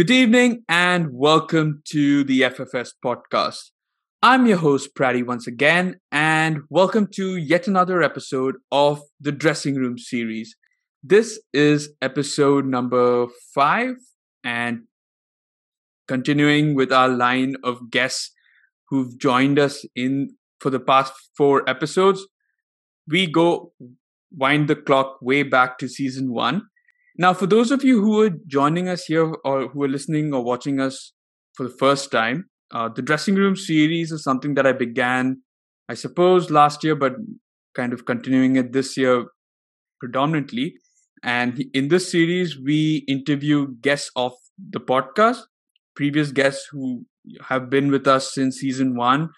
Good evening and welcome to the FFS podcast. I'm your host, Pratty, once again, and welcome to yet another episode of the Dressing Room series. This is episode number five, and continuing with our line of guests who've joined us in for the past four episodes, we go wind the clock way back to season one now, for those of you who are joining us here or who are listening or watching us for the first time, uh, the dressing room series is something that I began, I suppose, last year, but kind of continuing it this year predominantly. And in this series, we interview guests of the podcast, previous guests who have been with us since season one,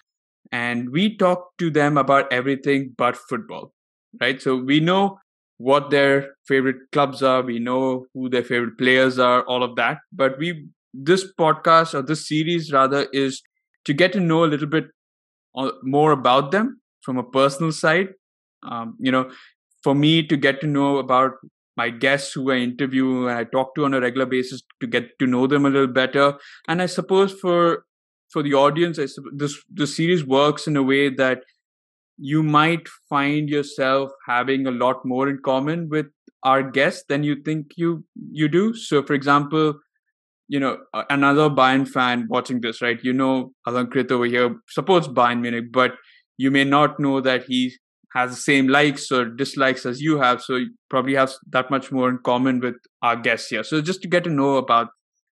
and we talk to them about everything but football, right? So we know what their favorite clubs are. We know who their favorite players are all of that. But we this podcast or this series rather is to get to know a little bit uh, more about them from a personal side. Um, you know for me to get to know about my guests who i interview and i talk to on a regular basis to get to know them a little better. And i suppose for for the audience I, this this series works in a way that you might find yourself having a lot more in common with our guests than you think you you do. So, for example, you know, another Bayern fan watching this, right? You know, Alankrith over here supports Bayern Munich, but you may not know that he has the same likes or dislikes as you have. So, you probably have that much more in common with our guests here. So, just to get to know about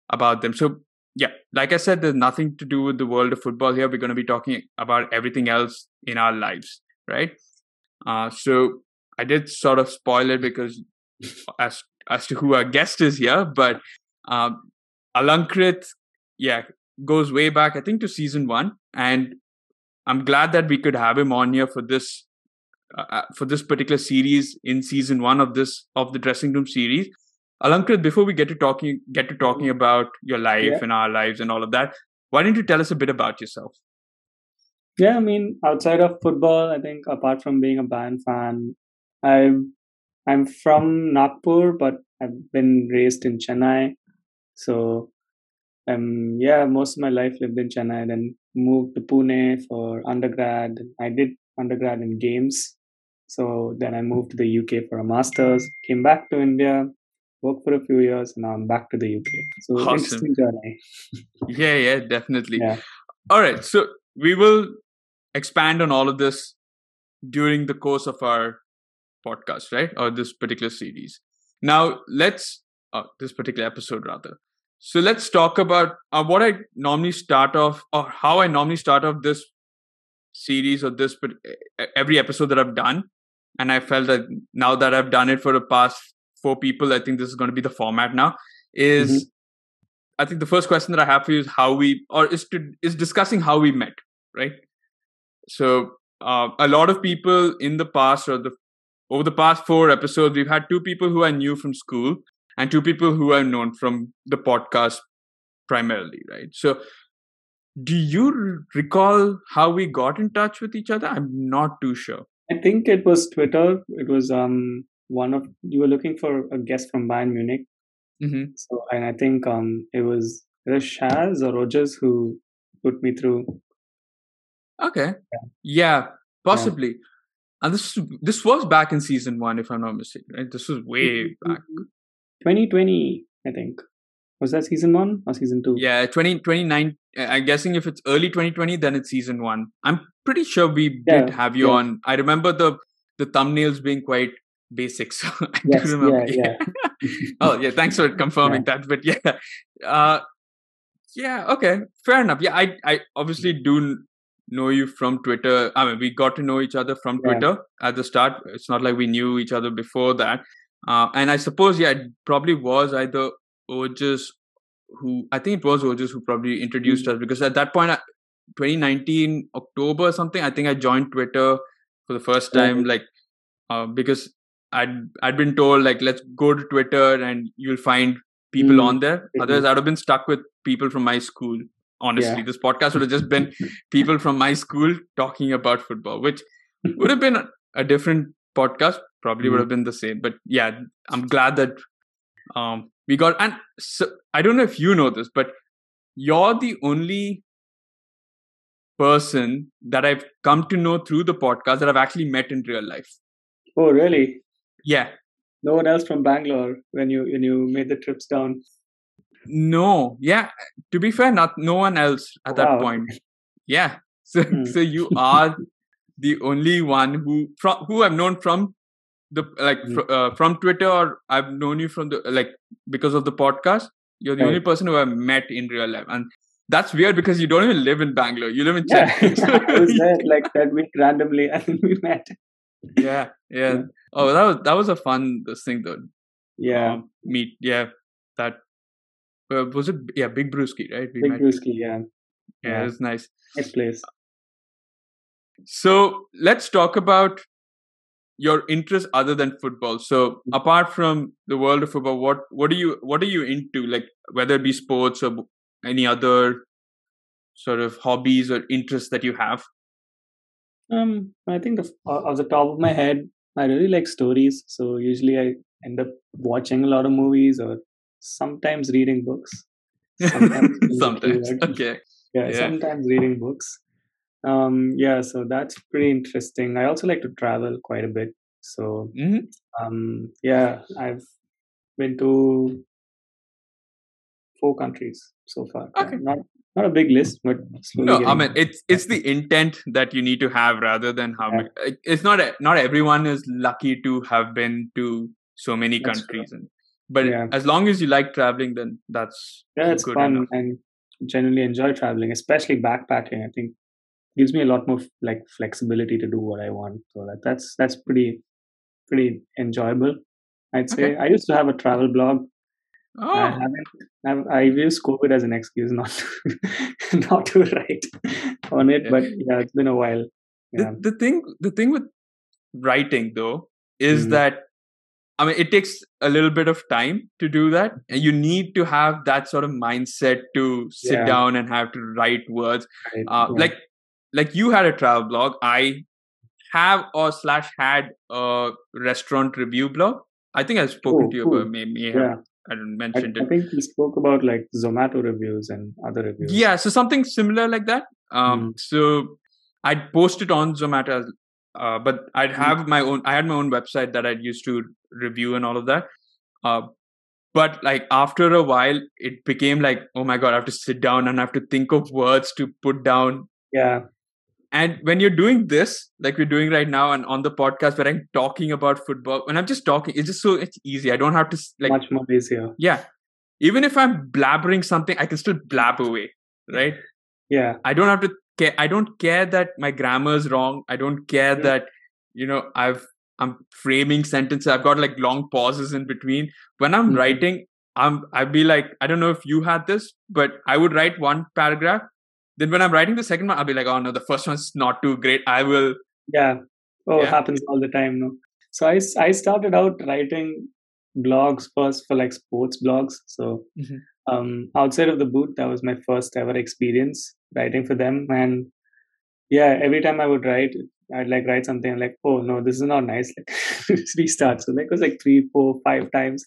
about them. So, yeah, like I said, there's nothing to do with the world of football here. We're going to be talking about everything else in our lives, right? Uh, so I did sort of spoil it because as as to who our guest is here, but um, Alankrith, yeah, goes way back, I think, to season one, and I'm glad that we could have him on here for this uh, uh for this particular series in season one of this of the dressing room series Alankrith, before we get to talking get to talking about your life yeah. and our lives and all of that, why don't you tell us a bit about yourself? Yeah, I mean, outside of football, I think apart from being a Bayern fan, I I'm from Nagpur, but I've been raised in Chennai. So, um, yeah, most of my life lived in Chennai. Then moved to Pune for undergrad. I did undergrad in games. So then I moved to the UK for a master's. Came back to India, worked for a few years, and now I'm back to the UK. So awesome. interesting journey. yeah, yeah, definitely. Yeah. All right, so we will expand on all of this during the course of our podcast, right? Or this particular series. Now, let's uh, this particular episode rather. So let's talk about uh, what I normally start off, or how I normally start off this series or this every episode that I've done. And I felt that now that I've done it for the past four people, I think this is going to be the format now. Is mm-hmm. I think the first question that I have for you is how we, or is to is discussing how we met, right? So uh, a lot of people in the past or the over the past four episodes, we've had two people who I knew from school and two people who I've known from the podcast primarily, right? So do you recall how we got in touch with each other? I'm not too sure. I think it was Twitter. It was um one of you were looking for a guest from Bayern Munich. Mm-hmm. So and I think um it was Shaz or Rogers who put me through. Okay. Yeah, yeah possibly. Yeah. And this this was back in season one, if I'm not mistaken. Right? This was way back. 2020, I think. Was that season one or season two? Yeah, 20, 29. I'm guessing if it's early 2020, then it's season one. I'm pretty sure we yeah, did have you on. I remember the the thumbnails being quite basics. I yes, remember. Yeah, yeah. oh yeah, thanks for confirming yeah. that. But yeah, uh, yeah, okay, fair enough. Yeah, I I obviously do know you from Twitter. I mean, we got to know each other from Twitter at the start. It's not like we knew each other before that. Uh, and I suppose yeah, it probably was either Ojas who I think it was Ojas who probably introduced mm-hmm. us because at that point, 2019 October or something, I think I joined Twitter for the first time, like uh, because I'd I'd been told like let's go to Twitter and you'll find people mm. on there. Mm-hmm. Otherwise, I'd have been stuck with people from my school. Honestly, yeah. this podcast would have just been people from my school talking about football, which would have been a different podcast. Probably mm. would have been the same. But yeah, I'm glad that um, we got and so i don't know if you know this but you're the only person that i've come to know through the podcast that i've actually met in real life Oh, really? Yeah. No one else from Bangalore when you when you made the trips down. no. Yeah. To be fair not no one else at that point. Yeah. So Hmm. so you are the only one who from who i've known from the like Hmm. fr- uh, from twitter or i've known you from the like because of the podcast. You're the only person who i've met in real life. And that's weird because you don't even live in bangalore. You live in Yeah, chennai. I was there like that week randomly, and we met. Yeah yeah oh that was that was a fun this thing though Yeah, um, meet yeah that uh, was it yeah big brewski right we Big Brewski. Yeah, yeah, yeah. it was nice nice place. So let's talk about your interests other than football. So apart from the world of football, what what are you what are you into? Like whether it be sports or any other sort of hobbies or interests that you have. Um, I think uh, off the top of my head, I really like stories. So usually I end up watching a lot of movies or sometimes reading books. Sometimes reading Sometimes, okay. Yeah, Yeah. sometimes reading books. Um, yeah, so that's pretty interesting. I also like to travel quite a bit. So Mhm. um, yeah, I've been to four countries so far. Okay. not not a big list, but slowly No, I mean it's it's the intent that you need to have rather than how Yeah. many. It's not a- not everyone is lucky to have been to so many That's countries, and but Yeah. as long as you like traveling, then that's yeah, it's good fun enough. and generally enjoy traveling, especially backpacking. I think gives me a lot more like flexibility to do what I want. So that, that's that's pretty pretty enjoyable. I'd say Okay. I used to have a travel blog. I Oh, haven't. I've, I've used COVID as an excuse not to, not to write on it, Yeah. but yeah, it's been a while. Yeah, the, the thing the thing with writing though is Mhm. that i mean it takes a little bit of time to do that and you need to have that sort of mindset to sit Yeah. down and have to write words right, uh, yeah. like like you had a travel blog i have or slash had a restaurant review blog i think i've spoken Oh, to you cool. about maybe I, yeah. I don't I, mentioned I think we spoke about like Zomato reviews and other reviews. yeah so something similar like that um Mm. so i'd post it on zomato uh, but i'd Mm. have my own i had my own website that i'd used to review and all of that uh but like after a while it became like oh my god i have to sit down and i have to think of words to put down yeah, and when you're doing this like we're doing right now and on the podcast where i'm talking about football when i'm just talking it's just so it's easy i don't have to like much more easier. yeah even if i'm blabbering something i can still blab away right Yeah, I don't have to care. I don't care that my grammar is wrong. I don't care Mm. that you know I've I'm framing sentences. I've got like long pauses in between. When I'm Mhm. writing, I'm I'd be like I don't know if you had this, but I would write one paragraph. Then when I'm writing the second one, I'll be like, oh no, the first one's not too great. I will. yeah. Oh, it happens all the time. No, so I, I started out writing blogs first for like sports blogs. So Mhm. um, outside of the boot, that was my first ever experience writing for them. And yeah, every time I would write, I'd like write something like, oh no, this is not nice. Like restart. So that was like three, four, five times.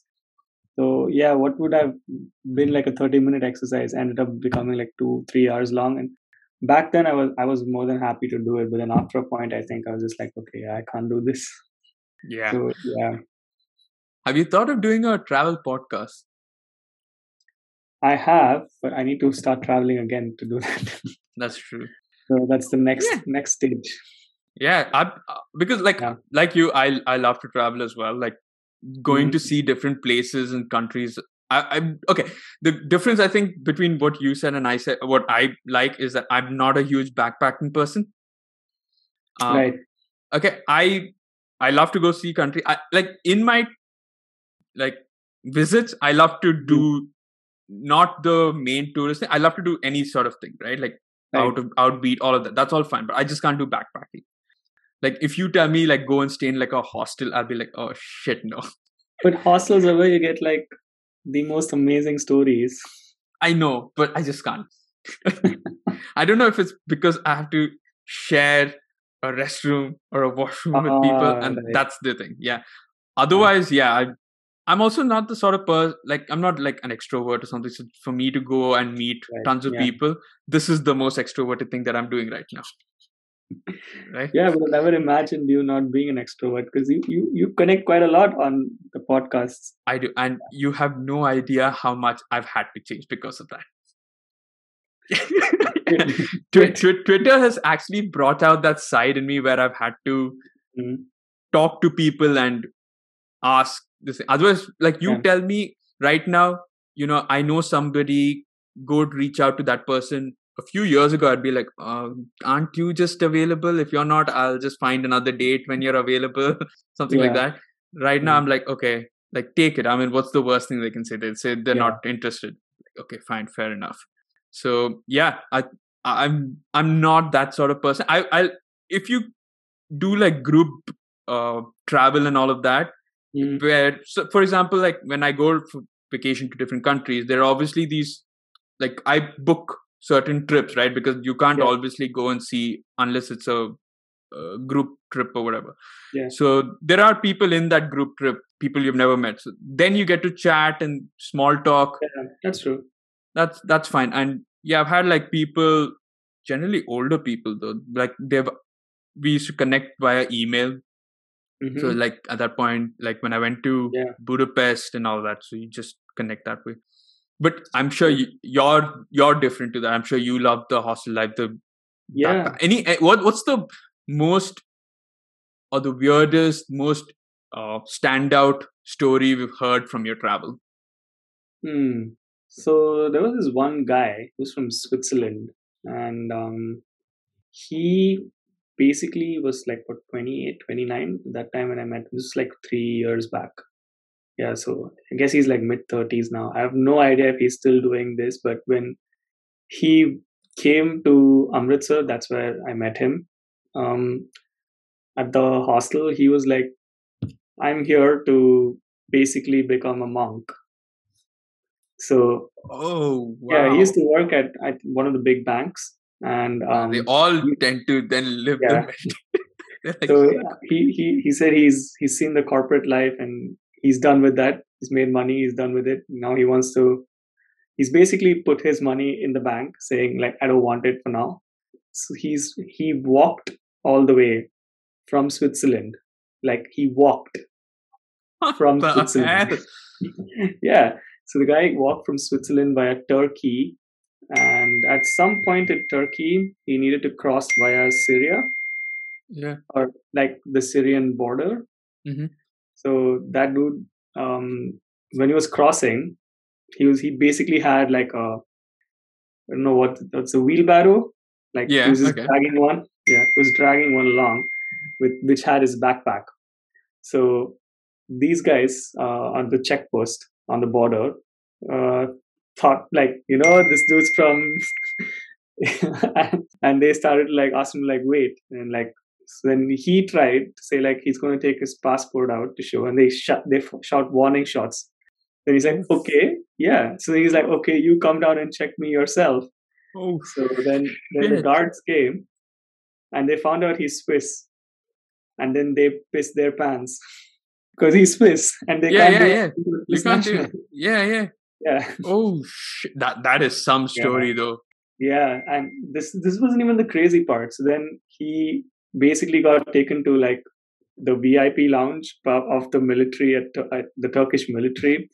So yeah, what would have been like a 30 minute exercise ended up becoming like two, three hours long. And back then I was I was more than happy to do it. But then after a point I think I was just like, okay, I can't do this. Yeah. So yeah. Have you thought of doing a travel podcast? I have, but I need to start traveling again to do that. That's true. so that's the next Yeah. next stage. Yeah, I, uh, because like Yeah. like you, I I love to travel as well. Like going Mhm. to see different places and countries. I, I'm okay. The difference I think between what you said and I said, what I like is that I'm not a huge backpacking person. Um, right. Okay, I I love to go see country. I like in my like visits. I love to do not the main tourist thing. I love to do any sort of thing, right? Like Right. out of outbeat, all of that. That's all fine. But I just can't do backpacking. Like if you tell me like go and stay in like a hostel, I'll be like, oh shit, no. But hostels are where you get like the most amazing stories. I know, but I just can't. I don't know if it's because I have to share a restroom or a washroom with people, Ah, and right. that's the thing. Yeah. Otherwise, yeah, I I'm also not the sort of person like I'm not like an extrovert or something. So for me to go and meet Right, tons of yeah. people, this is the most extroverted thing that I'm doing right now. Right? Yeah, I never imagined you not being an extrovert because you, you you connect quite a lot on the podcasts. I do, and you have no idea how much I've had to change because of that. Twi- Twi- Twitter has actually brought out that side in me where I've had to Mhm. talk to people and ask this. Otherwise, like you Yeah. tell me right now, you know, I know somebody, go reach out to that person. A few years ago, I'd be like, uh, "Aren't you just available? If you're not, I'll just find another date when you're available." Something like that. Right now, Mhm. I'm like, okay, like take it. I mean, what's the worst thing they can say? They say they're Yeah. not interested. Okay, fine, fair enough. So yeah, I I'm I'm not that sort of person. I i'll if you do like group uh travel and all of that, Mhm. where so for example, like when I go for vacation to different countries, there are obviously these like I book certain trips, right? Because you can't Yeah. obviously go and see unless it's a, uh group trip or whatever. Yeah. So there are people in that group trip, people you've never met. So then you get to chat and small talk Yeah, that's true. that's that's fine and yeah i've had like people generally older people though like they've we used to connect via email Mhm. so like at that point like when i went to Yeah. budapest and all that so you just connect that way but i'm sure you, you're you're different to that i'm sure you love the hostel life the yeah. backpack- any eh, what what's the most or the weirdest most uh standout story we've heard from your travel Hmm. So there was this one guy who's from Switzerland, and um, he basically was like what 28, 29 that time when I met. him. This was like three years back. Yeah, so I guess he's like mid thirties now. I have no idea if he's still doing this, but when he came to Amritsar, that's where I met him. Um, at the hostel, he was like, "I'm here to basically become a monk." So oh wow yeah, he used to work at, at one of the big banks, and Yeah, um, they all you- tend to then live Yeah. the like, so he, he he said he's he's seen the corporate life and he's done with that. He's made money. He's done with it. Now he wants to. He's basically put his money in the bank, saying like I don't want it for now. So he's he walked all the way from Switzerland, like he walked from Switzerland. yeah. So the guy walked from Switzerland via Turkey, and at some point in Turkey, he needed to cross via Syria yeah or like the Syrian border. Mhm. So that dude, um, when he was crossing, he was he basically had like a I don't know what that's a wheelbarrow, like Yeah, he was just okay. dragging one. Yeah, he was dragging one along, with which had his backpack. So these guys uh, on the check post on the border uh, thought like you know this dude's from and, and they started like asking like wait and like so then he tried to say like he's going to take his passport out to show and they shot they shot warning shots. Then he's like okay yeah. So he's like okay you come down and check me yourself. Oh so then then the guards came and they found out he's swiss and then they pissed their pants. Because he's swiss and they Yeah, can't yeah, do yeah. you can't do yeah yeah. Yeah. Oh shit. That that is some story though. Yeah, and this this wasn't even the crazy part. So then he basically got taken to like the VIP lounge of the military at, at the Turkish military.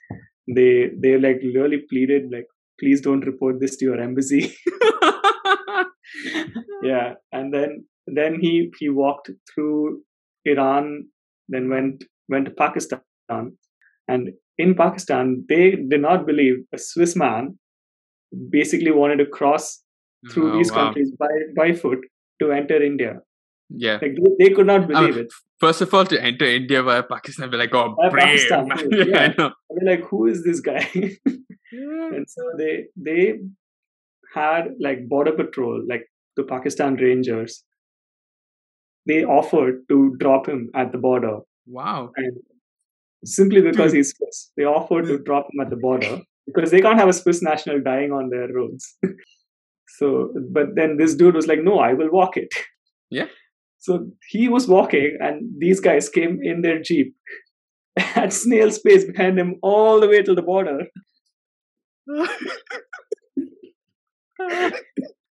They they like really pleaded like, please don't report this to your embassy. yeah, and then then he he walked through Iran, then went went to Pakistan, and in Pakistan they did not believe a Swiss man basically wanted to cross through Oh, these wow. countries by by foot to enter India. Yeah Like they, they could not believe Um, it. first of all to enter india via pakistan be like oh Via brave Pakistan, too, yeah, i know They're like, who is this guy? and so they they had like border patrol, like the Pakistan Rangers. They offered to drop him at the border, wow and simply because Dude. he's Swiss, they offered to drop him at the border because they can't have a Swiss national dying on their roads. so, but then this dude was like, "No, I will walk it." Yeah. So he was walking, and these guys came in their jeep at snail space behind him all the way to the border.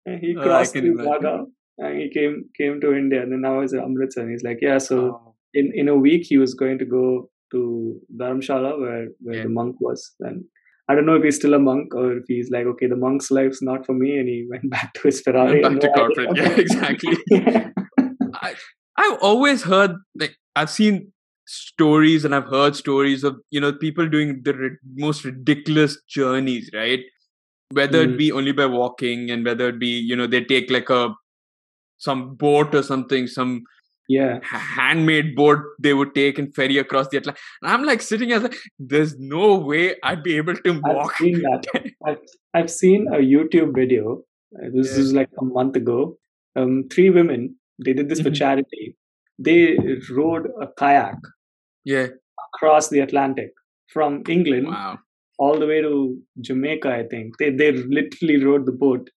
And he Oh, crossed through imagine. Wagah and he came came to India. And then now he's in Amritsar. And he's like, yeah. So Oh, in in a week he was going to go to Dharamshala where where Yeah. the monk was. And I don't know if he's still a monk or if he's like, okay, the monk's life's not for me, and he went back to his Ferrari. back to corporate. Yeah, exactly. Yeah. I've always heard like I've seen stories and I've heard stories of you know people doing the ri- most ridiculous journeys, right? Whether it Mm. be only by walking and whether it be you know they take like a some boat or something, some yeah. handmade boat they would take and ferry across the Atlantic. And I'm like sitting as like, there's no way I'd be able to I've walk. seen that. I've, I've seen a YouTube video. uh, This Yeah. is like a month ago. Um, three women. They did this for Mhm. charity. They rode a kayak yeah. across the Atlantic from England Wow. all the way to Jamaica. I think they they literally rode the boat,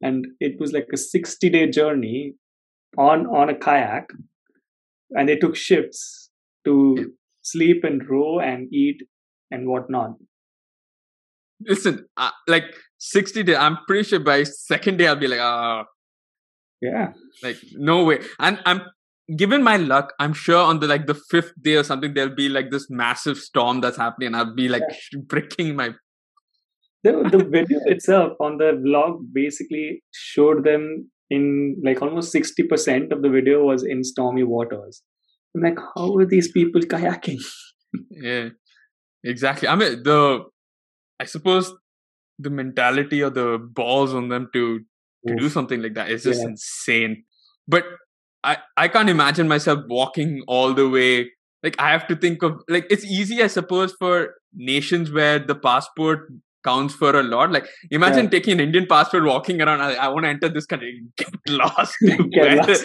and it was like a sixty day journey on on a kayak, and they took shifts to Yeah. sleep and row and eat and whatnot. Listen, uh, like 60 days, I'm pretty sure by second day I'll be like, ah, Yeah. like no way. And I'm given my luck, I'm sure on the like the fifth day or something, there'll be like this massive storm that's happening, and I'll be like breaking my the the video itself on the vlog basically showed them in like almost 60% of the video was in stormy waters i'm like how are these people kayaking yeah. Exactly. I mean the I suppose the mentality or the balls on them to to do something like that is just Yeah. insane. But I I can't imagine myself walking all the way. Like I have to think of like it's easy, I suppose, for nations where the passport counts for a lot. Like imagine Yeah. taking an Indian passport, walking around. I, I want to enter this country. Get lost. Get Where- lost.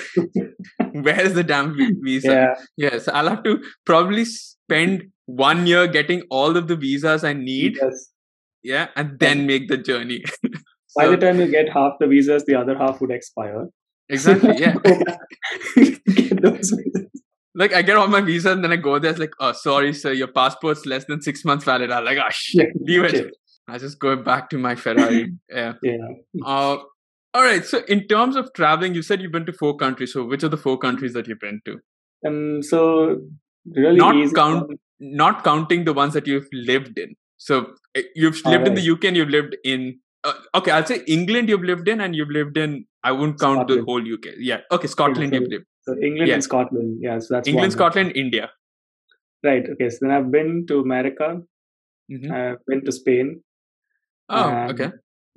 Where's the damn visa? yeah Yes, I'll have to probably spend one year getting all of the visas I need. yes. Yeah, and then make the journey. By So- the time you get half the visas the other half would expire exactly. Yeah. Get those visas. like I get all my visa and then I go there. It's like, oh, sorry, sir, your passport's less than six months valid. I'm like, oh, shit, Yeah, leave it. I just go back to my Ferrari. yeah. yeah Uh, all right. So, in terms of traveling, you said you've been to four countries. So, which are the four countries that you've been to? um so really Not count- one- Not counting the ones that you've lived in. So, eh, you've lived in the UK and you've lived in. Uh, okay, I'll say England you've lived in, and you've lived in. I wouldn't count the whole UK. Yeah. Okay, Scotland so- you've lived. so england Yeah. and scotland yeah so that's England, one. Scotland, India. right okay so then i've been to america Mhm. i've been to spain Oh, okay.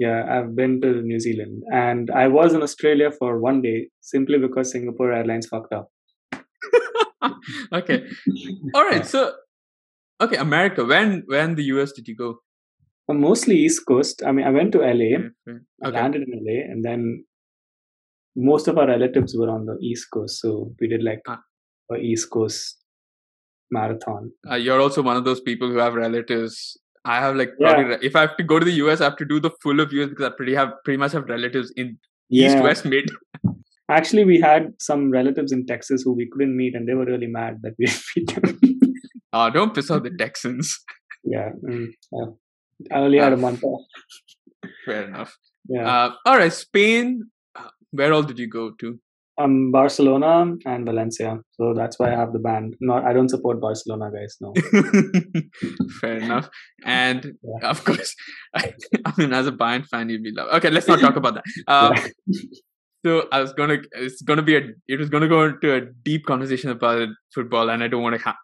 Yeah, I've been to New Zealand and I was in Australia for one day simply because Singapore Airlines fucked up. okay. All right. So, okay, America. When when the US did you go? Mostly East Coast. I mean, I went to LA. I Okay. landed in LA, and then most of our relatives were on the East Coast. So we did like Ah. a East Coast marathon. Uh, you're also one of those people who have relatives. I have like probably re- if I have to go to the US, I have to do the full of US because I pretty have pretty much have relatives in East, West, Mid. Actually, we had some relatives in Texas who we couldn't meet, and they were really mad that we didn't meet them. Uh, don't piss off the Texans. yeah. mm, yeah. I only had a month off. Fair enough. Yeah. Uh, all right, Spain. uh, Where all did you go to? um Barcelona and Valencia. So that's why I have the band. Not I don't support Barcelona guys, no. Fair enough. And Yeah. of course, I, I mean, as a Bayern fan, you'd be love. Okay, let's not talk about that. Um, So I was gonna, it's gonna be a, it was gonna go into a deep conversation about football, and I don't want to, ha-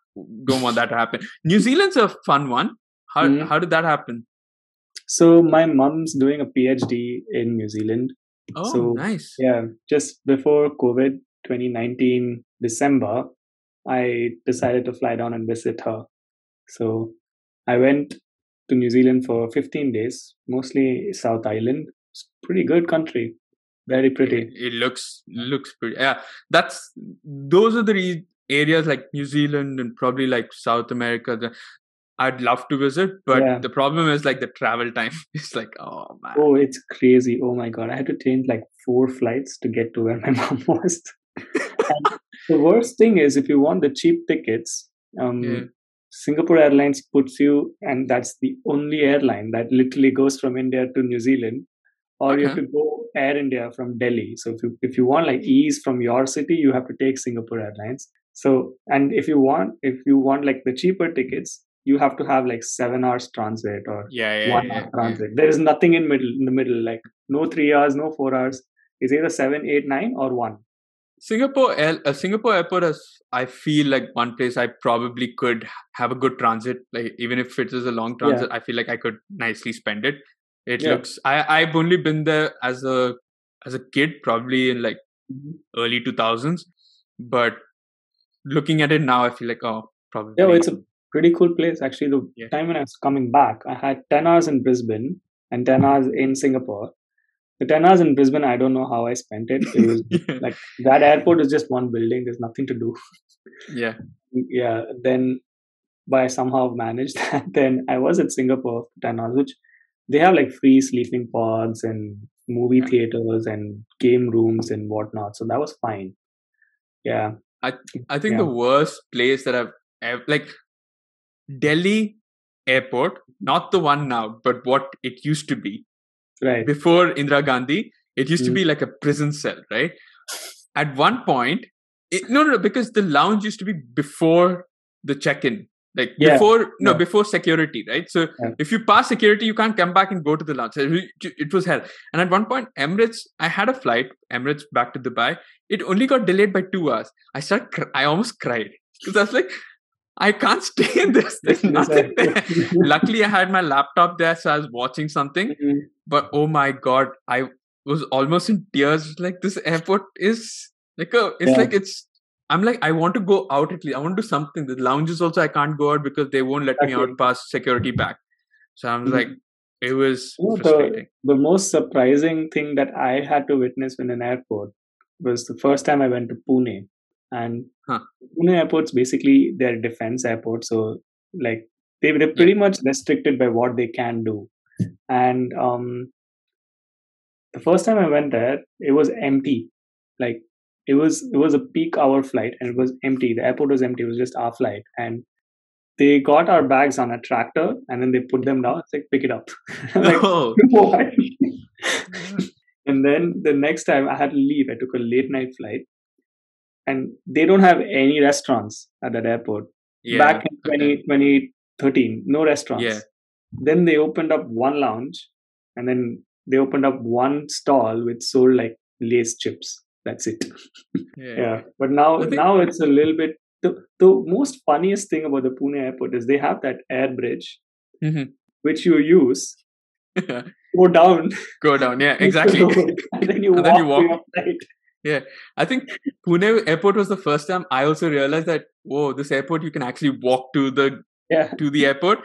don't want that to happen. New Zealand's a fun one. How Mhm. how did that happen? So my mom's doing a PhD in New Zealand. Oh, So, nice. Yeah, just before COVID 2019 December, I decided to fly down and visit her. So I went to New Zealand for 15 days, mostly South Island. It's pretty good country. Very pretty. It, it looks looks pretty. Yeah, that's those are the re- areas like New Zealand and probably like South America I'd love to visit, but Yeah. the problem is like the travel time. It's like oh man. Oh, it's crazy. Oh my God. I had to change like four flights to get to where my mom was. the worst thing is, if you want the cheap tickets, um, Yeah. Singapore Airlines puts you, and that's the only airline that literally goes from India to New Zealand, or you have to go Air India from Delhi. So if you if you want like ease from your city, you have to take Singapore Airlines. So and if you want if you want like the cheaper tickets, you have to have like seven hours transit or Yeah, yeah, one yeah, hour transit. There is nothing in middle in the middle, like no three hours, no four hours. It's either seven, eight, nine, or one. Singapore, Air, uh, Singapore airport is, I feel like one place I probably could have a good transit. Like even if it is a long transit, I feel like I could nicely spend it. It looks. I I've only been there as a as a kid, probably in like early two thousands, but looking at it now, I feel like oh, probably. Yeah, well, it's a pretty cool place. Actually, the Yeah. time when I was coming back, I had 10 hours in Brisbane and 10 mm-hmm. hours in Singapore. The 10 hours in Brisbane, I don't know how I spent it. It was yeah. like that airport is just one building, there's nothing to do. yeah. Yeah, then but I somehow managed that. Then I was at Singapore for 10 hours, which they have like free sleeping pods and movie Yeah. theaters and game rooms and whatnot. So that was fine. Yeah. I I think Yeah. the worst place that I've ever like Delhi airport, not the one now, but what it used to be Right. before Indira Gandhi. It used to Mm. be like a prison cell, right? At one point, it, no, no, no, because the lounge used to be before the check-in, like Yeah, before no, yeah. before security, right? So Yeah. if you pass security, you can't come back and go to the lounge. It, it was hell. And at one point, Emirates, I had a flight, Emirates back to Dubai. It only got delayed by two hours. I started, cr- I almost cried because I was like, I can't stay in this. There's nothing there. Luckily, I had my laptop there, so I was watching something. Mhm. But oh my god, I was almost in tears. Like this airport is like a. It's Yeah. like it's. I'm like I want to go out at least. I want to do something. The lounges also I can't go out because they won't let me out past security back. So I'm Mhm. like, it was Oh, the- frustrating. the most surprising thing that I had to witness in an airport was the first time I went to Pune. And Huh. Pune airports basically they're defense airports, so like they they're pretty much restricted by what they can do. And um, the first time I went there, it was empty. Like it was it was a peak hour flight and it was empty. The airport was empty. It was just our flight, and they got our bags on a tractor and then they put them down. It's like pick it up. Like, Oh, and then the next time I had to leave, I took a late night flight, and they don't have any restaurants at that airport. yeah. Back in okay. 20, 2013, no restaurants. Yeah. Then they opened up one lounge, and then they opened up one stall which sold like Lay's chips. That's it. Yeah. Yeah, but now now it's a little bit. The, the most funniest thing about the Pune airport is they have that air bridge, Mhm. which you use go down Go down. Yeah, exactly. and then you And walk, then you walk. Flight. I think Pune airport was the first time I also realized that whoa, this airport you can actually walk to the Yeah, to the airport.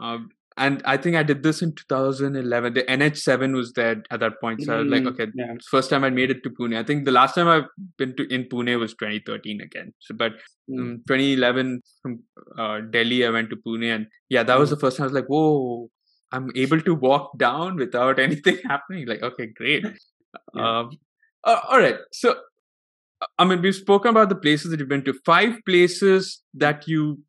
Um, and I think I did this in 2011. The NH7 was there at that point, so I was like, Mm, okay, yeah. first time I made it to Pune. I think the last time I've been to in Pune was 2013 again. So, but Mm. um, 2011 from uh, Delhi, I went to Pune, and yeah, that was Mm. the first time I was like, whoa, I'm able to walk down without anything happening. Like, okay, great. Yeah. Um, uh, all right. So, I mean, we've spoken about the places that you've been to. Five places that you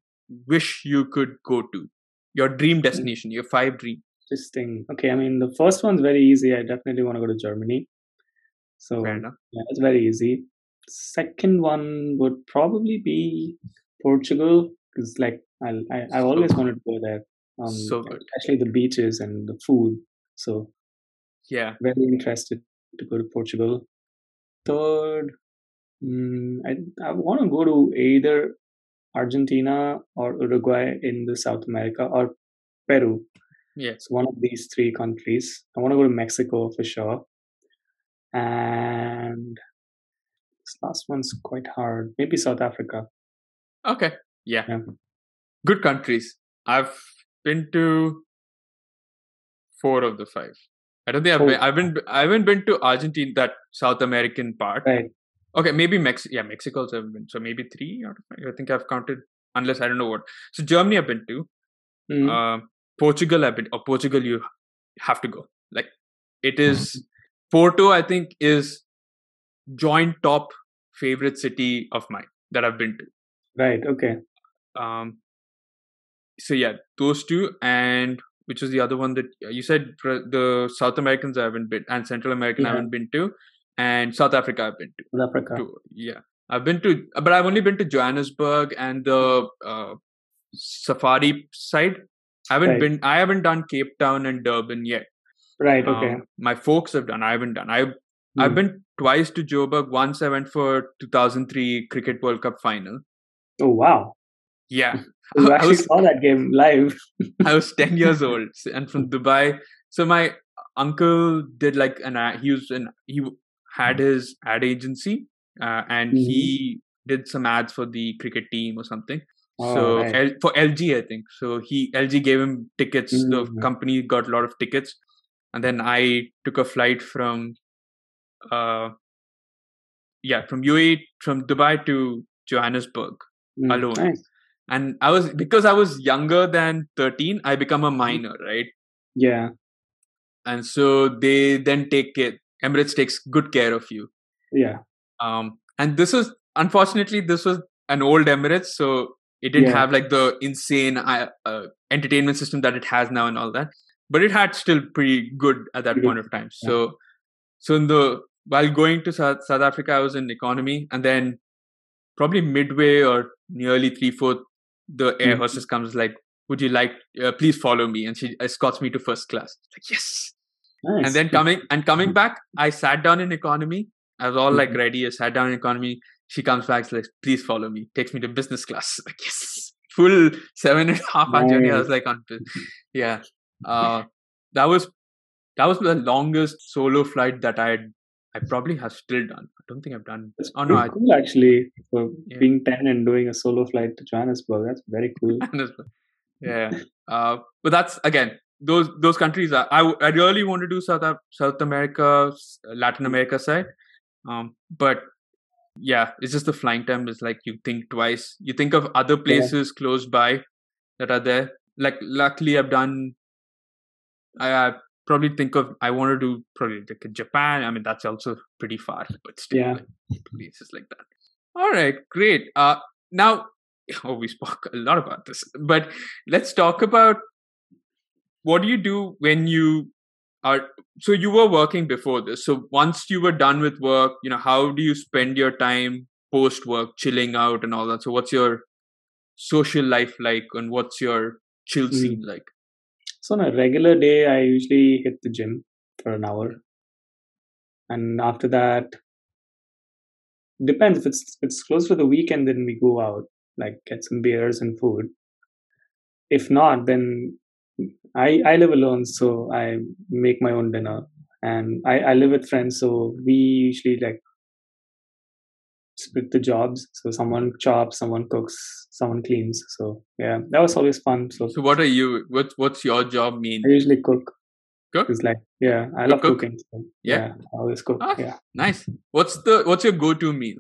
wish you could go to. Your dream destination. Your five dream. Interesting. Okay, I mean the first one's very easy. I definitely want to go to Germany. So Fair enough. yeah, it's very easy. Second one would probably be Portugal because like I'll, I I always wanted to go there. Um, So good. especially the beaches and the food. So Yeah. very interested to go to Portugal. Third, mm, I I want to go to either Argentina or Uruguay in the South America or Peru. Yeah. It's one of these three countries. I want to go to Mexico for sure. And this last one's quite hard. Maybe South Africa. Okay. Yeah. Yeah. Good countries. I've been to four of the five. I don't think I've Four. been. I've been. I haven't been to Argentina, that South American part. Right. Okay, maybe Mex. Yeah, Mexico also have been. So maybe three out of five. I think I've counted. Unless I don't know what. So Germany I've been to. Mhm. Uh, Portugal I've been. Or Portugal you have to go. Like it is. Porto I think is joint top favorite city of mine that I've been to. right. Okay. Um, so yeah, those two, and which was the other one that you said the South Americans I haven't been, and Central American Yeah. I haven't been to, and South Africa I've been to. South Africa. to yeah, I've been to, but I've only been to Johannesburg and the uh, safari side. I haven't Right. been. I haven't done Cape Town and Durban yet. Right. Okay. Um, my folks have done. I haven't done. I've Hmm. I've been twice to Joburg. Once I went for 2003 Cricket World Cup final. Oh wow! Yeah, I actually was- saw that game live. I was 10 years old and from Dubai. So my uncle did like an ad. He was an he had his ad agency uh, and Mhm. he did some ads for the cricket team or something. Oh, so right. L, for LG, I think. So he LG gave him tickets. The Mhm. company got a lot of tickets, and then I took a flight from, uh, yeah, from UAE from Dubai to Johannesburg Mm, alone. Nice. And I was because I was younger than 13, I become a minor, right? Yeah. And so they then take it. Emirates takes good care of you. Yeah. Um, and this was unfortunately this was an old Emirates, so it didn't Yeah. have like the insane uh, uh, entertainment system that it has now and all that. But it had still pretty good at that point of time. So, so in the while going to South, South Africa, I was in economy, and then probably midway or nearly three fourth, the air Mhm. hostess comes like, "Would you like? Uh, please follow me," and she escorts me to first class. Like yes. Nice. And then coming and coming back, I sat down in economy. I was all like Mhm. ready. I sat down in economy. She comes back, she's like, "Please follow me." Takes me to business class. Like yes, full seven and a half hour journey. I was like on, yeah. Uh, that was that was the longest solo flight that I had. I probably have still done. I don't think I've done. That's Oh no, I, cool actually for Yeah. being ten and doing a solo flight to Johannesburg. That's very cool. yeah. Uh, but that's again those those countries. I I really want to do South South America, Latin America side. Um, but yeah, it's just the flying time is like you think twice. You think of other places close by that are there. Like luckily, I've done. I, I probably think of I want to do probably like Japan. I mean that's also pretty far, but still Yeah. like, places like that. All right, great. Uh, now oh, we spoke a lot about this, but let's talk about what do you do when you are. So you were working before this. So once you were done with work, you know, how do you spend your time post work, chilling out and all that? So what's your social life like, and what's your chill Mm. scene like? So on a regular day, I usually hit the gym for an hour, and after that, depends if it's it's close to the weekend. Then we go out, like get some beers and food. If not, then I I live alone, so I make my own dinner, and I I live with friends, so we usually like split the jobs. So someone chops, someone cooks, someone cleans. So yeah, that was always fun. So So what are you? What's what's your job mean? I usually cook. Cook? It's like yeah, I You love cook? cooking. So, Yeah? yeah. I always cook. Ah, Yeah. Nice. What's the what's your go to meal?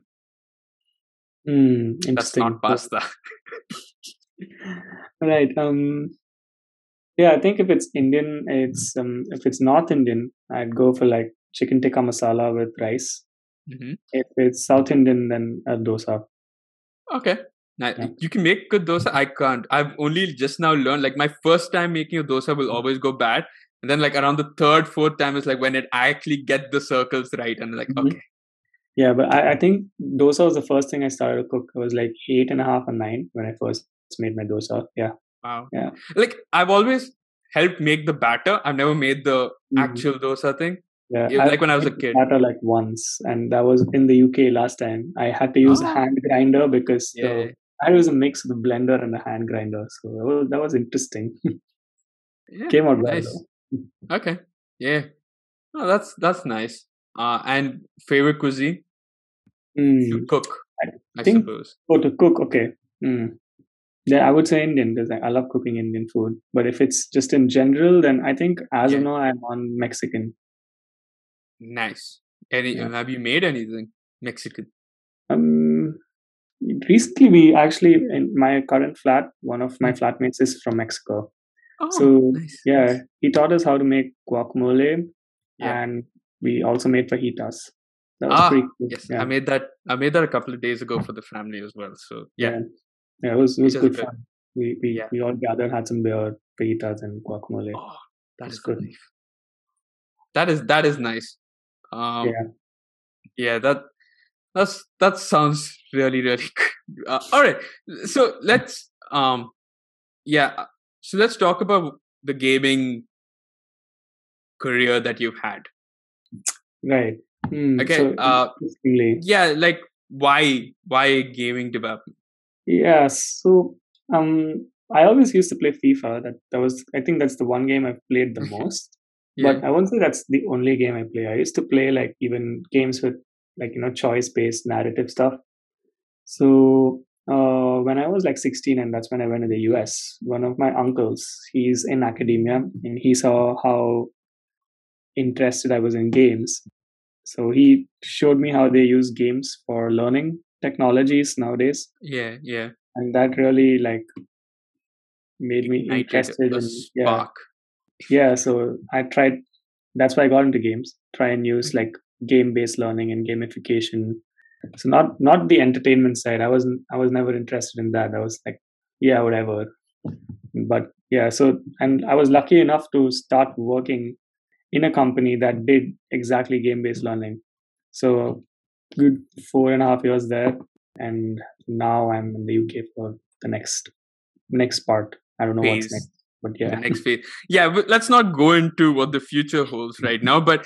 Mm, That's not pasta. right. Um. Yeah, I think if it's Indian, it's um. If it's North Indian, I'd go for like chicken tikka masala with rice. Hmm If it's South Indian, then a dosa. Okay. Now, Yeah. you can make good dosa. I can't. I've only just now learned. Like my first time making a dosa will always go bad, and then like around the third, fourth time is like when it I actually get the circles right, and like Mhm. okay, Yeah, but I, I think dosa was the first thing I started to cook. I was like eight and a half and nine when I first made my dosa. Yeah. wow. Yeah. Like I've always helped make the batter. I've never made the Mhm. actual dosa thing. Yeah, I like when I was a kid. Batter like once, and that was in the UK last time. I had to use a Oh. hand grinder because Yeah. the, I was a mix of the blender and the hand grinder, so that was, that was interesting. Yeah. Came out well. nice. though. Okay. Yeah. Oh, that's that's nice. Uh, and favorite cuisine Mm. to cook, I I think- suppose. Oh, to cook, okay. Mm. Yeah, I would say Indian because I, I love cooking Indian food. But if it's just in general, then I think as Yeah. of now I'm on Mexican. Nice. Any? Yeah. Have you made anything Mexican? Um, recently we actually in my current flat, one of my flatmates is from Mexico. Oh, So, nice. Yeah, he taught us how to make guacamole, Yeah. and we also made fajitas. That was Ah, pretty cool. Yes, yeah. I made that. I made that a couple of days ago for the family as well. So yeah, yeah, it was it was good good. fun. We we, Yeah. we all gathered, had some beer, fajitas, and guacamole. Oh, that is good. That is that is nice. Um, Yeah. yeah, that that's that sounds really really good. Uh, all right, so let's um, yeah, uh, so let's talk about the gaming career that you've had. Right. Hmm, Okay, So uh, Yeah, like why why gaming development? yeah. So um, I always used to play FIFA. That that was I think that's the one game I've played the most. Yeah, But I won't say that's the only game I play. I used to play like even games with like you know choice based narrative stuff. So uh, when I was like 16, and that's when I went to the US, one of my uncles, he's in academia, and he saw how interested I was in games. So he showed me how they use games for learning technologies nowadays, yeah, yeah. and that really like made me interested in spark. yeah so i tried that's why i got into games try and use mm-hmm. like game based learning and gamification. So not not the entertainment side i wasn't i was never interested in that i was like yeah whatever. But yeah so and i was lucky enough to start working in a company that did exactly game based learning. So good four and a half years there and now i'm in the uk for the next next part. I don't know what's next but the yeah next phase. Yeah, but let's not go into what the future holds right now. But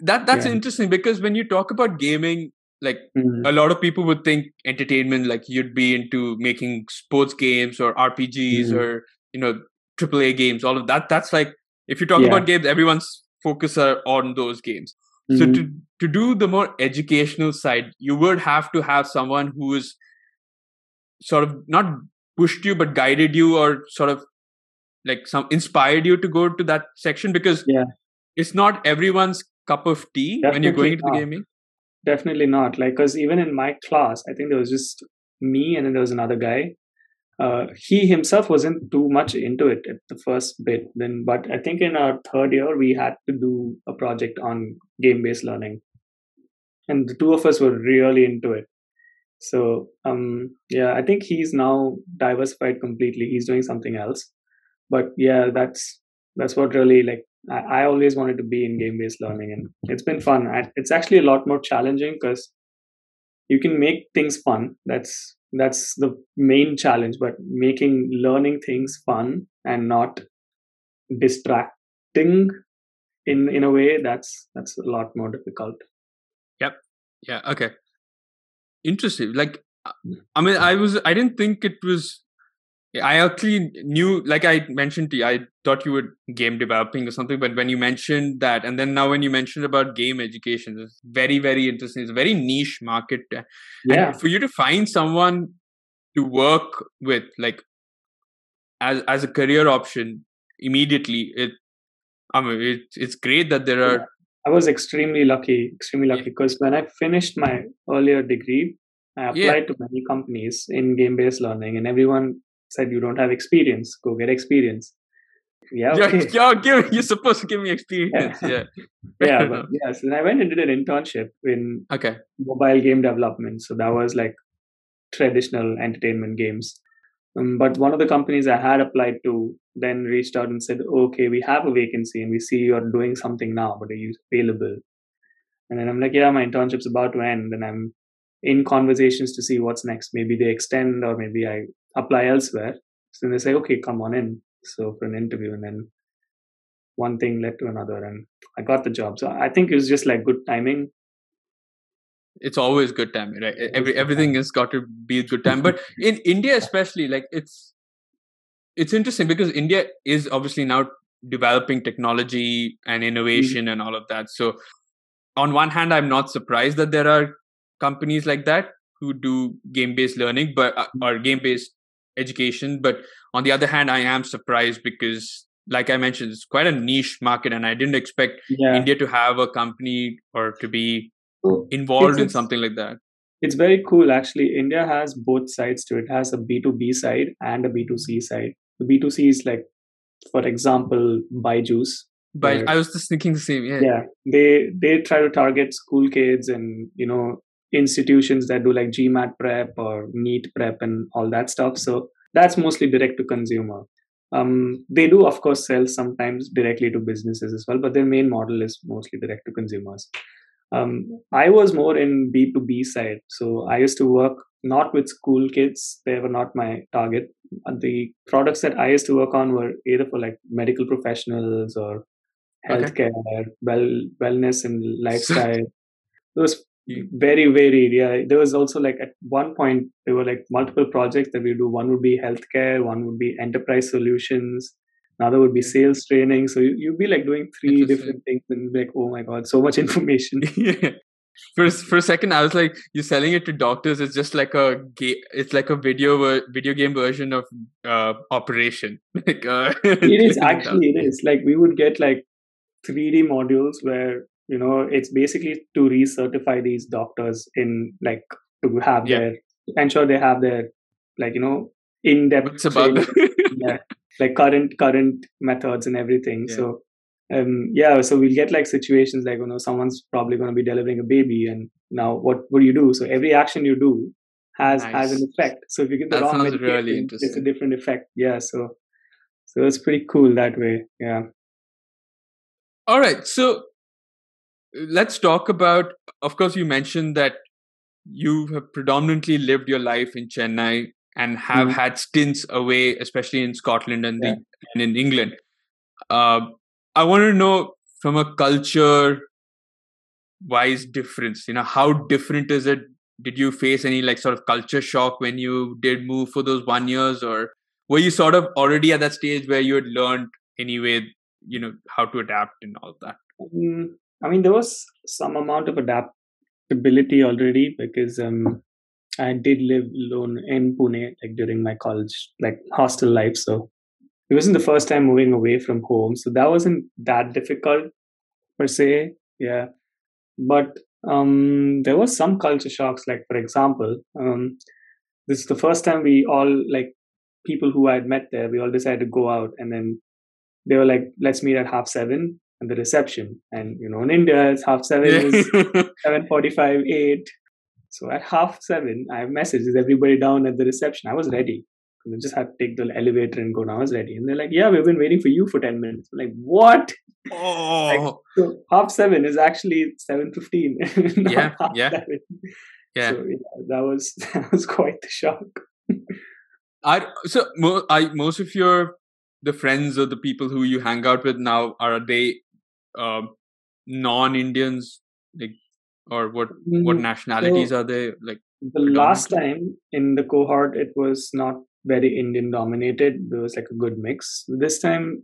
that that's Yeah. interesting because when you talk about gaming, like Mhm. a lot of people would think entertainment, like you'd be into making sports games or RPGs Mhm. or you know AAA games. All of that. That's like if you talk Yeah. about games, everyone's focus are on those games. So Mhm. to to do the more educational side, you would have to have someone who is sort of not pushed you but guided you or sort of like some inspired you to go to that section because Yeah. it's not everyone's cup of tea when you're going Definitely into the gaming. Definitely not. Like, because even in my class, I think there was just me and then there was another guy. Uh, he himself wasn't too much into it at the first bit. Then, but I think in our third year we had to do a project on game-based learning, and the two of us were really into it. So, um, yeah, I think he's now diversified completely. He's doing something else. But yeah, that's that's what really like I, I always wanted to be in game based learning and it's been fun I, it's actually a lot more challenging because you can make things fun that's that's the main challenge but making learning things fun and not distracting in in a way that's that's a lot more difficult yep Yeah. Okay. Interesting. Like, I hmm. mean, I was I didn't think it was. I actually knew, like I mentioned to you, I thought you were game developing or something. But when you mentioned that, and then now when you mentioned about game education, it's very, very interesting. It's a very niche market. uh, yeah and for you to find someone to work with like as as a career option immediately it i mean it, it's great that there are i was extremely lucky extremely lucky because when i finished my earlier degree i Yeah. applied to many companies in game based learning and everyone said you don't have experience. Go get experience. Yeah you're, okay. you're, giving, you're supposed to give me experience yeah. yeah. Fair but yeah so then i went and did an internship in okay. mobile game development so that was like traditional entertainment games. Um, but one of the companies i had applied to then reached out and said okay we have a vacancy and we see you're doing something now but are you available? And then i'm like yeah my internship's about to end and i'm in conversations to see what's next. Maybe they extend or maybe i apply elsewhere. So then they say okay come on in. So for an interview and then one thing led to another and i got the job. So i think it was just like good timing. It's always good timing, right? Every, everything has got to be good time. But in india especially like it's it's interesting because india is obviously now developing technology and innovation and all of that. So on one hand i'm not surprised that there are companies like that who do game based learning but uh, or game based education but on the other hand i am surprised because like i mentioned it's quite a niche market and i didn't expect yeah india to have a company or to be involved in something like that it's very cool actually india has both sides to it. it has a b2b side and a b2c side the b2c is like for example byju's But I was just thinking the same. Yeah. yeah they they try to target school kids and you know institutions that do like gmat prep or NEET prep and all that stuff so that's mostly direct to consumer. Um, they do, of course, sell sometimes directly to businesses as well, but their main model is mostly direct to consumers. Um, I was more in B2B side. So I used to work not with school kids, they were not my target. The products that I used to work on were either for like medical professionals or healthcare, okay. well, wellness and lifestyle. it was very varied. Yeah, there was also like at one point there were like multiple projects that we do. One would be healthcare, one would be enterprise solutions, another would be sales training. So you, you'd be like doing three different things and like, oh my god, so much information. yeah. For for a second, I was like, "You're selling it to doctors? It's just like a. It's like a video ver- video game version of uh, Operation." like, uh, it is actually it is like we would get like 3D modules where you know it's basically to recertify these doctors in like to have yeah. their ensure they have their like you know in-depth about yeah, like current current methods and everything. Yeah. so um yeah so we'll get like situations like you know someone's probably going to be delivering a baby and now what what do you do? So every action you do has nice. has an effect. So if you get the that wrong medication really it's a different effect. Yeah so so it's pretty cool that way. Yeah. All right so let's talk about of course you mentioned that you have predominantly lived your life in chennai and have mm. had stints away especially in scotland and, yeah. the, and in england uh, i want to know from a culture wise difference you know how different is it did you face any like sort of culture shock when you did move for those one years or were you sort of already at that stage where you had learned anyway you know how to adapt and all that mm, I mean, there was some amount of adaptability already because um, I did live alone in Pune, like during my college, like hostel life. So it wasn't the first time moving away from home. So that wasn't that difficult per se. Yeah. But um, there was some culture shocks. Like, for example, um, this is the first time we all, like, people who I had met there, we all decided to go out. And then they were like, let's meet at half seven and the reception. And you know, in India, it's half seven, is seven forty-five, eight. So at half seven, I have messages everybody down at the reception. I was ready. I just had to take the elevator and go down. I was ready. And they're like, Yeah, we've been waiting for you for 10 minutes. I'm like, what? Oh. Like, so half seven is actually 7.15. yeah. Yeah. Seven. Yeah. So yeah, that was that was quite the shock. I so mo- I most of your the friends or the people who you hang out with now are they uh, non-Indians, like, or what what mm, nationalities so are they? Like the last time in the cohort, it was not very Indian dominated. There was like a good mix. This time,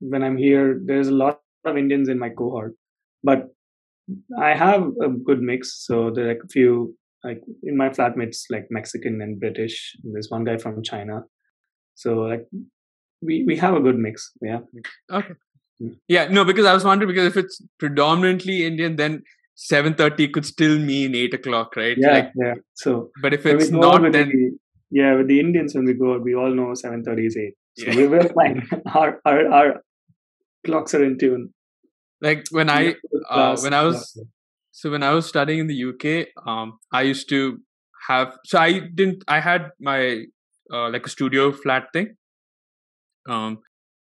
when I'm here, there's a lot of Indians in my cohort, but I have a good mix. So there are like a few like in my flatmates like Mexican and British. There's one guy from China. So like we we have a good mix. Yeah. Okay. Yeah, no, because I was wondering because if it's predominantly Indian, then seven thirty could still mean eight o'clock, right? Yeah, like, yeah. So, but if it's not, then the, yeah, with the Indians when we go, out, we all know seven thirty is eight. So yeah. we're fine. our, our our clocks are in tune. Like when I uh, when I was so when I was studying in the UK, um, I used to have so I didn't I had my uh, like a studio flat thing. Um,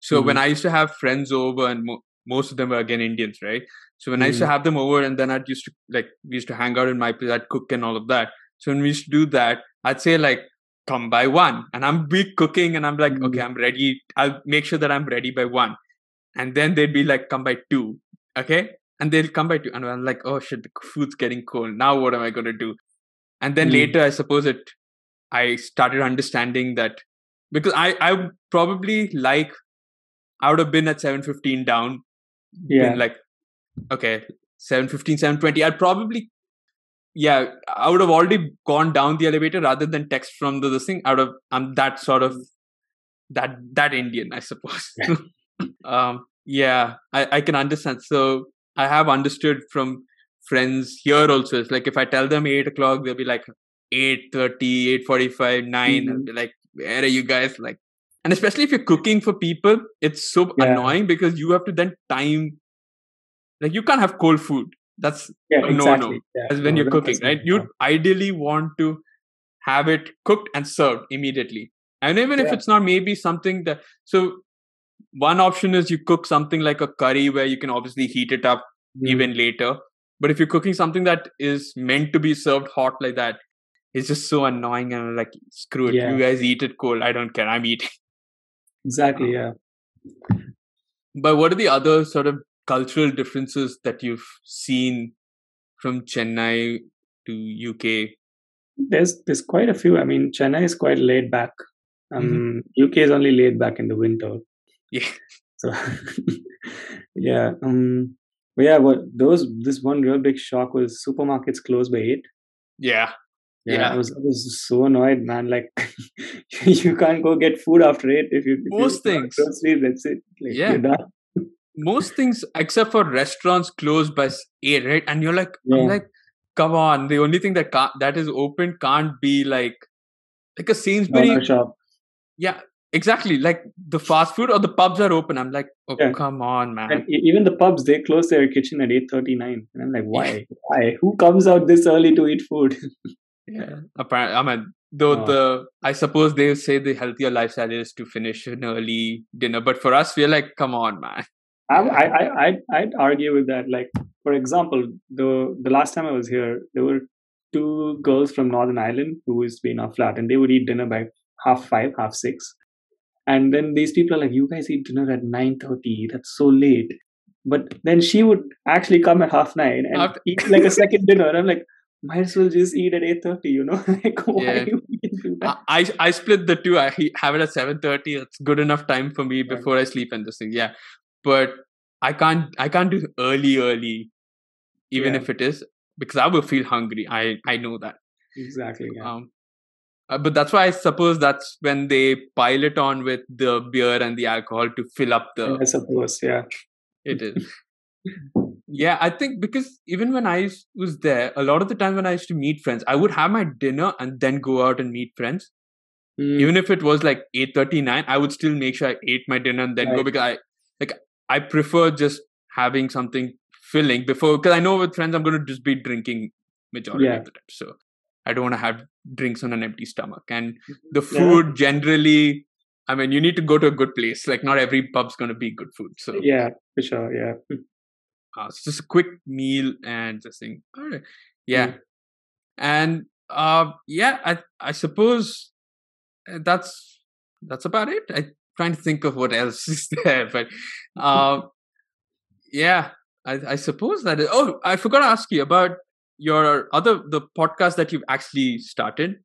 so mm-hmm. when I used to have friends over, and mo- most of them were again Indians, right? So when mm-hmm. I used to mm-hmm. have them over, and then I'd used to like we used to hang out in my place, I'd cook and all of that. So when we used to do that, I'd say like come by one, and I'm be cooking, and I'm like, mm-hmm. okay, I'm ready. I'll make sure that I'm ready by one, and then they'd be like, come by two, okay, and they'll come by two, and I'm like, oh shit, the food's getting cold. Now what am I gonna do? And then mm-hmm. later, I suppose it, I started understanding that because I I probably like I would have been at 715 down. Yeah. like, okay, 715, 720. I'd probably, yeah, I would have already gone down the elevator rather than text from the this thing. I would have, I'm that sort of, that, that Indian, I suppose. um, yeah, I, I can understand. So I have understood from friends here also. It's like if I tell them 8 o'clock, they'll be like 8.30, 8.45, 9. Mm-hmm. I'll be like, where are you guys? Like, and especially if you're cooking for people it's so yeah. annoying because you have to then time like you can't have cold food that's yeah, no exactly. no yeah. as when no, you're cooking right you ideally want to have it cooked and served immediately And even if it's not maybe something that so one option is you cook something like a curry where you can obviously heat it up Mm. even later. But if you're cooking something that is meant to be served hot like that, it's just so annoying and I'm like screw it. Yeah. You guys eat it cold. I don't care. I'm eating. Exactly. Yeah. But what are the other sort of cultural differences that you've seen from Chennai to UK? There's there's quite a few. I mean, Chennai is quite laid back. Um, UK is only laid back in the winter. Yeah. So yeah. Um. But yeah. What those this one real big shock was supermarkets closed by eight. Yeah. Yeah. I was I was so annoyed, man. Like you can't go get food after eight if you if Most things. groceries. That's it. Like, Yeah. Most things except for restaurants closed by eight, right? And you're like, I'm like, come on. The only thing that can't, that is open can't be like like a Sainsbury. Corner shop. Yeah, exactly. Like the fast food or the pubs are open. I'm like, oh Yeah. come on, man. And even the pubs, they close their kitchen at eight thirty nine. And I'm like, why? Why? Who comes out this early to eat food? Yeah, apparently, I mean, though Oh. the I suppose they say the healthier lifestyle is to finish an early dinner, but for us, we're like, come on, man. I, I, I, I'd, I'd argue with that. Like, for example, the the last time I was here, there were two girls from Northern Ireland who used to be in our flat, and they would eat dinner by half five, half six. And then these people are like, "You guys eat dinner at nine thirty? That's so late." But then she would actually come at half nine and After- eat like a second dinner. And I'm like, might as well just eat at eight thirty. You know, like why Yeah. you do that? I I split the two. I have it at seven thirty. it's good enough time for me Right. before I sleep and this thing. Yeah, but I can't I can't do early early, even Yeah. if it is because I will feel hungry. I I know that. Exactly. Yeah. Um, uh, but that's why I suppose that's when they pile it on with the beer and the alcohol to fill up the I suppose. Yeah. It is. yeah, I think because even when i was there, a lot of the time when I used to meet friends, I would have my dinner and then go out and meet friends. Mm, Even if it was like eight thirty nine, I would still make sure I ate my dinner and then go because I like I prefer just having something filling before because I know with friends I'm going to just be drinking majority Yeah. of the time. So I don't want to have drinks on an empty stomach. And the Yeah. food generally, I mean, you need to go to a good place. Like not every pub's going to be good food. So yeah, for sure. Yeah. Uh, just a quick meal and just think, all right, yeah, Mm. and uh, yeah, I I suppose uh, that's that's about it. I'm trying to think of what else is there, but uh, yeah, I, I suppose that. Is, oh, I forgot to ask you about your other the podcast that you've actually started.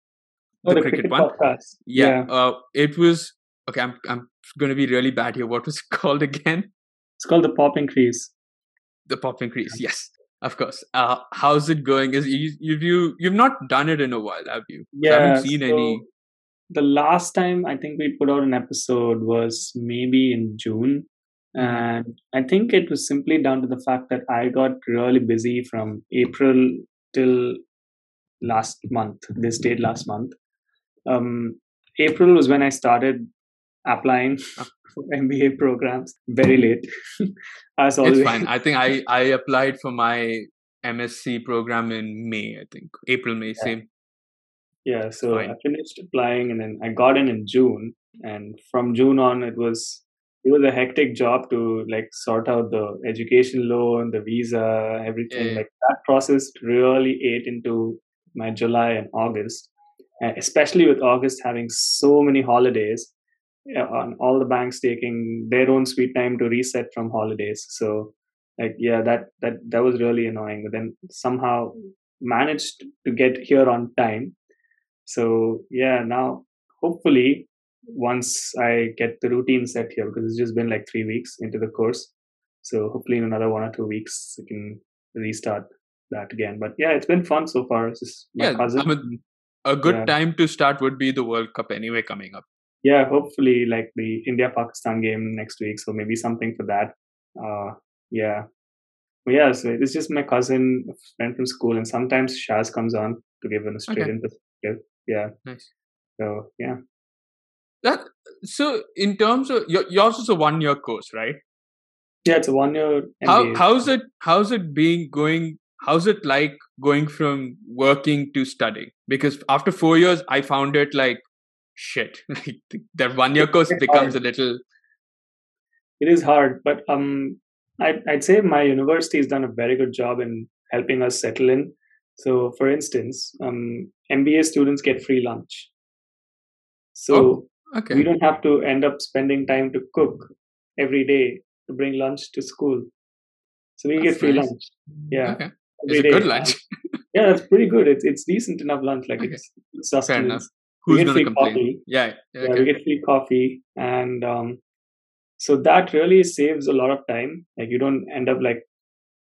Oh, The cricket one? podcast. Yeah, Uh, it was okay. I'm I'm going to be really bad here. What was it called again? It's called the Popping Crease. The Popping Crease, yes, of course. Uh, how's it going? Is you you've you you've not done it in a while, have you? 'Cause I Yeah. haven't seen so any. The last time I think we put out an episode was maybe in June. Mm-hmm. And I think it was simply down to the fact that I got really busy from April till last month, this date last month. Um, April was when I started applying ah. for MBA programs very late, as always. It's fine. I think I I applied for my MSc program in May. I think April May Yeah. same. Yeah, so Fine. I finished applying and then I got in in June. And from June on, it was it was a hectic job to like sort out the education loan, the visa, everything. Yeah. Like that process really ate into my July and August, and especially with August having so many holidays, on all the banks taking their own sweet time to reset from holidays. So like yeah, that that that was really annoying. But then somehow managed to get here on time so yeah now hopefully once i get the routine set here because it's just been like three weeks into the course so hopefully in another one or two weeks i can restart that again but yeah it's been fun so far it's just my Yeah, cousin I mean, a good Yeah. time to start would be the World Cup anyway coming up. Yeah hopefully like the india pakistan game next week so maybe something for that uh yeah but yeah so it's just my cousin friend from school and sometimes shaz comes on to give an australian perspective yeah Nice. so yeah That so in terms of your yours is a one year course, right? yeah it's a one year How how's it how's it being going? How's it like going from working to studying? Because after four years, I found it like shit. that one year course becomes a little. It is hard, but um, I'd, I'd say my university has done a very good job in helping us settle in. So, for instance, um, MBA students get free lunch. So oh, okay. we don't have to end up spending time to cook every day to bring lunch to school. So we That's get free nice. lunch. Yeah. Okay. It's a good lunch. yeah, that's pretty good. It's it's decent enough lunch. Like Okay. it's, it's sustenance. Who's get gonna free complain? coffee. Yeah. yeah, Yeah, we get free coffee, and um, so that really saves a lot of time. Like you don't end up like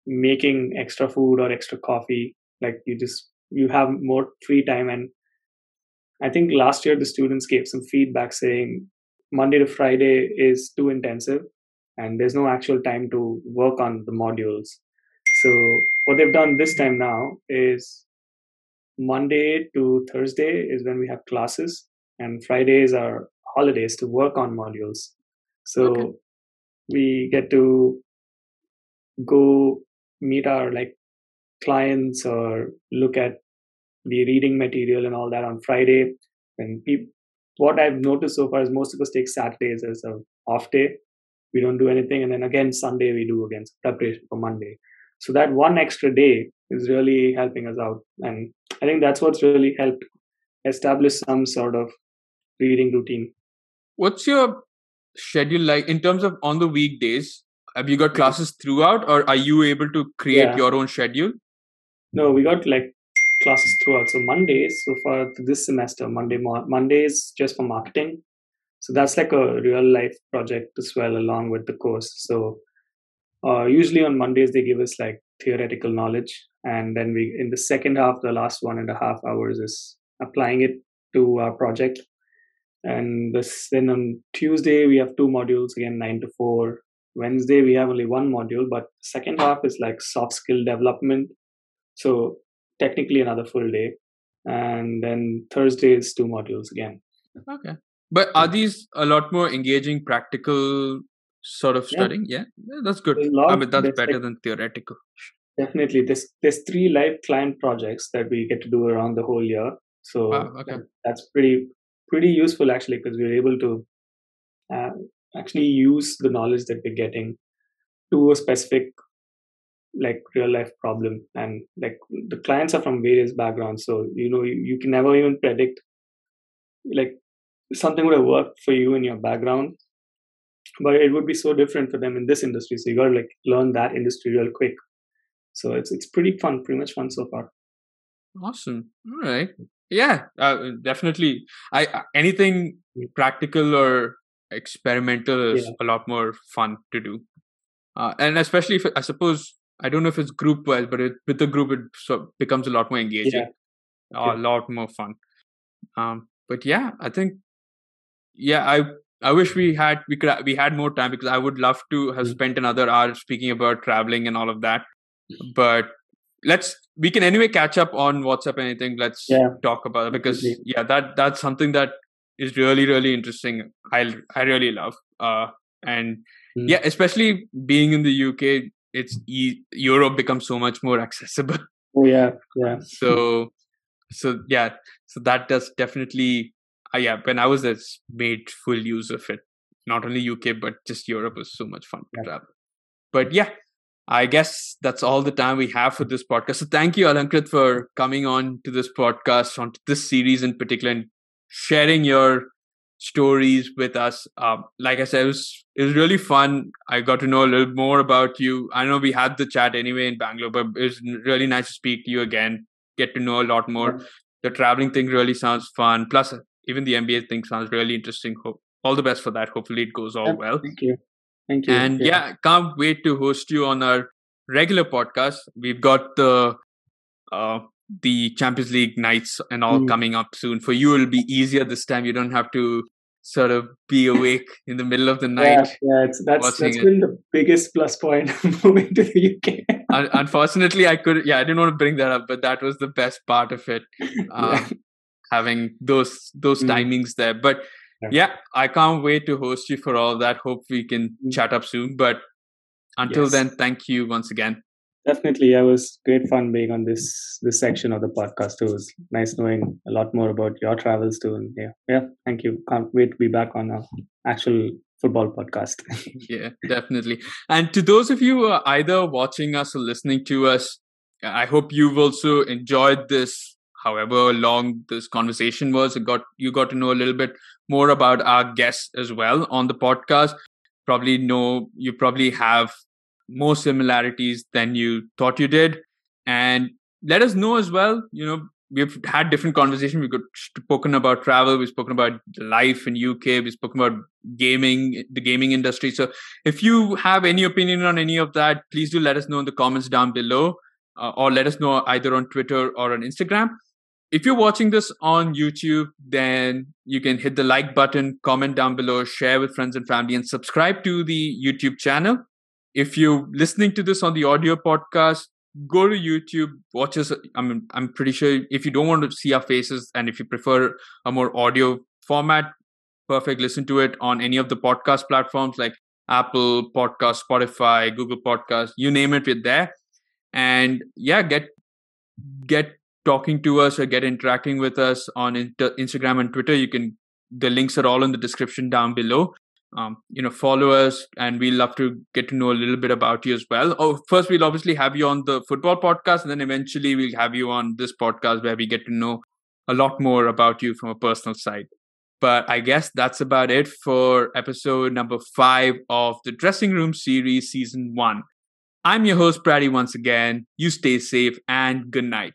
making extra food or extra coffee. Like you just you have more free time. And I think last year the students gave some feedback saying Monday to Friday is too intensive, and there's no actual time to work on the modules. So what they've done this time now is Monday to Thursday is when we have classes, and Fridays are holidays to work on modules. So Okay. we get to go meet our like clients or look at the reading material and all that on Friday. And peop what I've noticed so far is most of us take Saturdays as a off day. We don't do anything, and then again Sunday we do again preparation for Monday. So that one extra day is really helping us out, and I think that's what's really helped establish some sort of reading routine. What's your schedule like in terms of on the weekdays? Have you got classes throughout, or are you able to create Yeah. your own schedule? No, we got like classes throughout. So Mondays, so far this semester, Monday mo- Mondays just for marketing. So that's like a real life project as well, along with the course. So uh, usually on Mondays they give us like theoretical knowledge, and then we in the second half, the last one and a half hours is applying it to our project. And this then on Tuesday we have two modules again, nine to four. Wednesday we have only one module, but second half is like soft skill development. So technically another full day. And then Thursday is two modules again. Okay. But are these a lot more engaging, practical sort of Yeah. studying? Yeah, that's good. There's a lot I mean, that's better like- than theoretical. Definitely. There's there's three live client projects that we get to do around the whole year. So Wow, okay. that's pretty pretty useful actually because we're able to uh, actually use the knowledge that we're getting to a specific like real life problem and like the clients are from various backgrounds so you know you, you can never even predict like something would have worked for you in your background but it would be so different for them in this industry so you got to like learn that industry real quick so it's it's pretty fun pretty much fun so far Awesome. All right. Yeah, uh, definitely. I uh, anything practical or experimental is Yeah. a lot more fun to do, uh, and especially if I suppose I don't know if it's group wise, but it, with the group it so becomes a lot more engaging, Yeah. a lot more fun. Um, but yeah, I think yeah, I I wish we had we could we had more time because I would love to have Mm. spent another hour speaking about traveling and all of that, but let's we can anyway catch up on WhatsApp and anything. Let's Yeah, talk about it because definitely. yeah, that that's something that is really really interesting. I I really love. Uh, and Mm. yeah, especially being in the UK, it's e- Europe becomes so much more accessible. oh yeah yeah so so yeah, so that does definitely. Uh, yeah, when I was there, made full use of it. Not only UK, but just Europe was so much fun to Yeah. travel. But yeah, I guess that's all the time we have for this podcast. So thank you, Alankrith, for coming on to this podcast, on this series in particular, and sharing your stories with us. Um, like I said, it was it was really fun. I got to know a little more about you. I know we had the chat anyway in Bangalore, but it was really nice to speak to you again. Get to know a lot more. The traveling thing really sounds fun. Plus, even the MBA thing sounds really interesting. Hope all the best for that. Hopefully, it goes all Yeah, well. thank you thank you And yeah, can't wait to host you on our regular podcast. We've got the uh, the Champions League nights and all Mm. coming up soon. For you, it'll be easier this time. You don't have to sort of be awake in the middle of the night. yeah it's, that's that's it. been the biggest plus point moving to the uk Unfortunately, I could. Yeah, I didn't want to bring that up, but that was the best part of it. Um, yeah. having those those Mm. timings there. But Yeah. I can't wait to host you for all that. Hope we can Mm. chat up soon. But until Yes. then, thank you once again. Definitely, yeah, it was great fun being on this this section of the podcast. It was nice knowing a lot more about your travels too. And yeah, yeah, thank you. Can't wait to be back on our actual football podcast. yeah, definitely. And to those of you who are either watching us or listening to us, I hope you've also enjoyed this. However long this conversation was, it got you got to know a little bit more about our guests as well on the podcast. Probably know you probably have more similarities than you thought you did. And let us know as well. You know, we've had different conversations. We've spoken about travel. We've spoken about life in UK. We've spoken about gaming, the gaming industry. So if you have any opinion on any of that, please do let us know in the comments down below, uh, or let us know either on Twitter or on Instagram. If you're watching this on YouTube, then you can hit the like button, comment down below, share with friends and family, and subscribe to the YouTube channel if you're listening to this on the audio podcast, go to YouTube, watch us. I mean, I'm pretty sure if you don't want to see our faces and if you prefer a more audio format, perfect. Listen to it on any of the podcast platforms like Apple Podcast, Spotify, Google Podcast, you name it, we're there. And yeah, get get talking to us or get interacting with us on Instagram and Twitter. You can the links are all in the description down below. Um, you know follow us and we'd love to get to know a little bit about you as well. Oh first we'll obviously have you on the football podcast and then eventually we'll have you on this podcast where we get to know a lot more about you from a personal side. But i guess that's about it for episode number five of the dressing room series season one. I'm your host Praddy once again. You stay safe and good night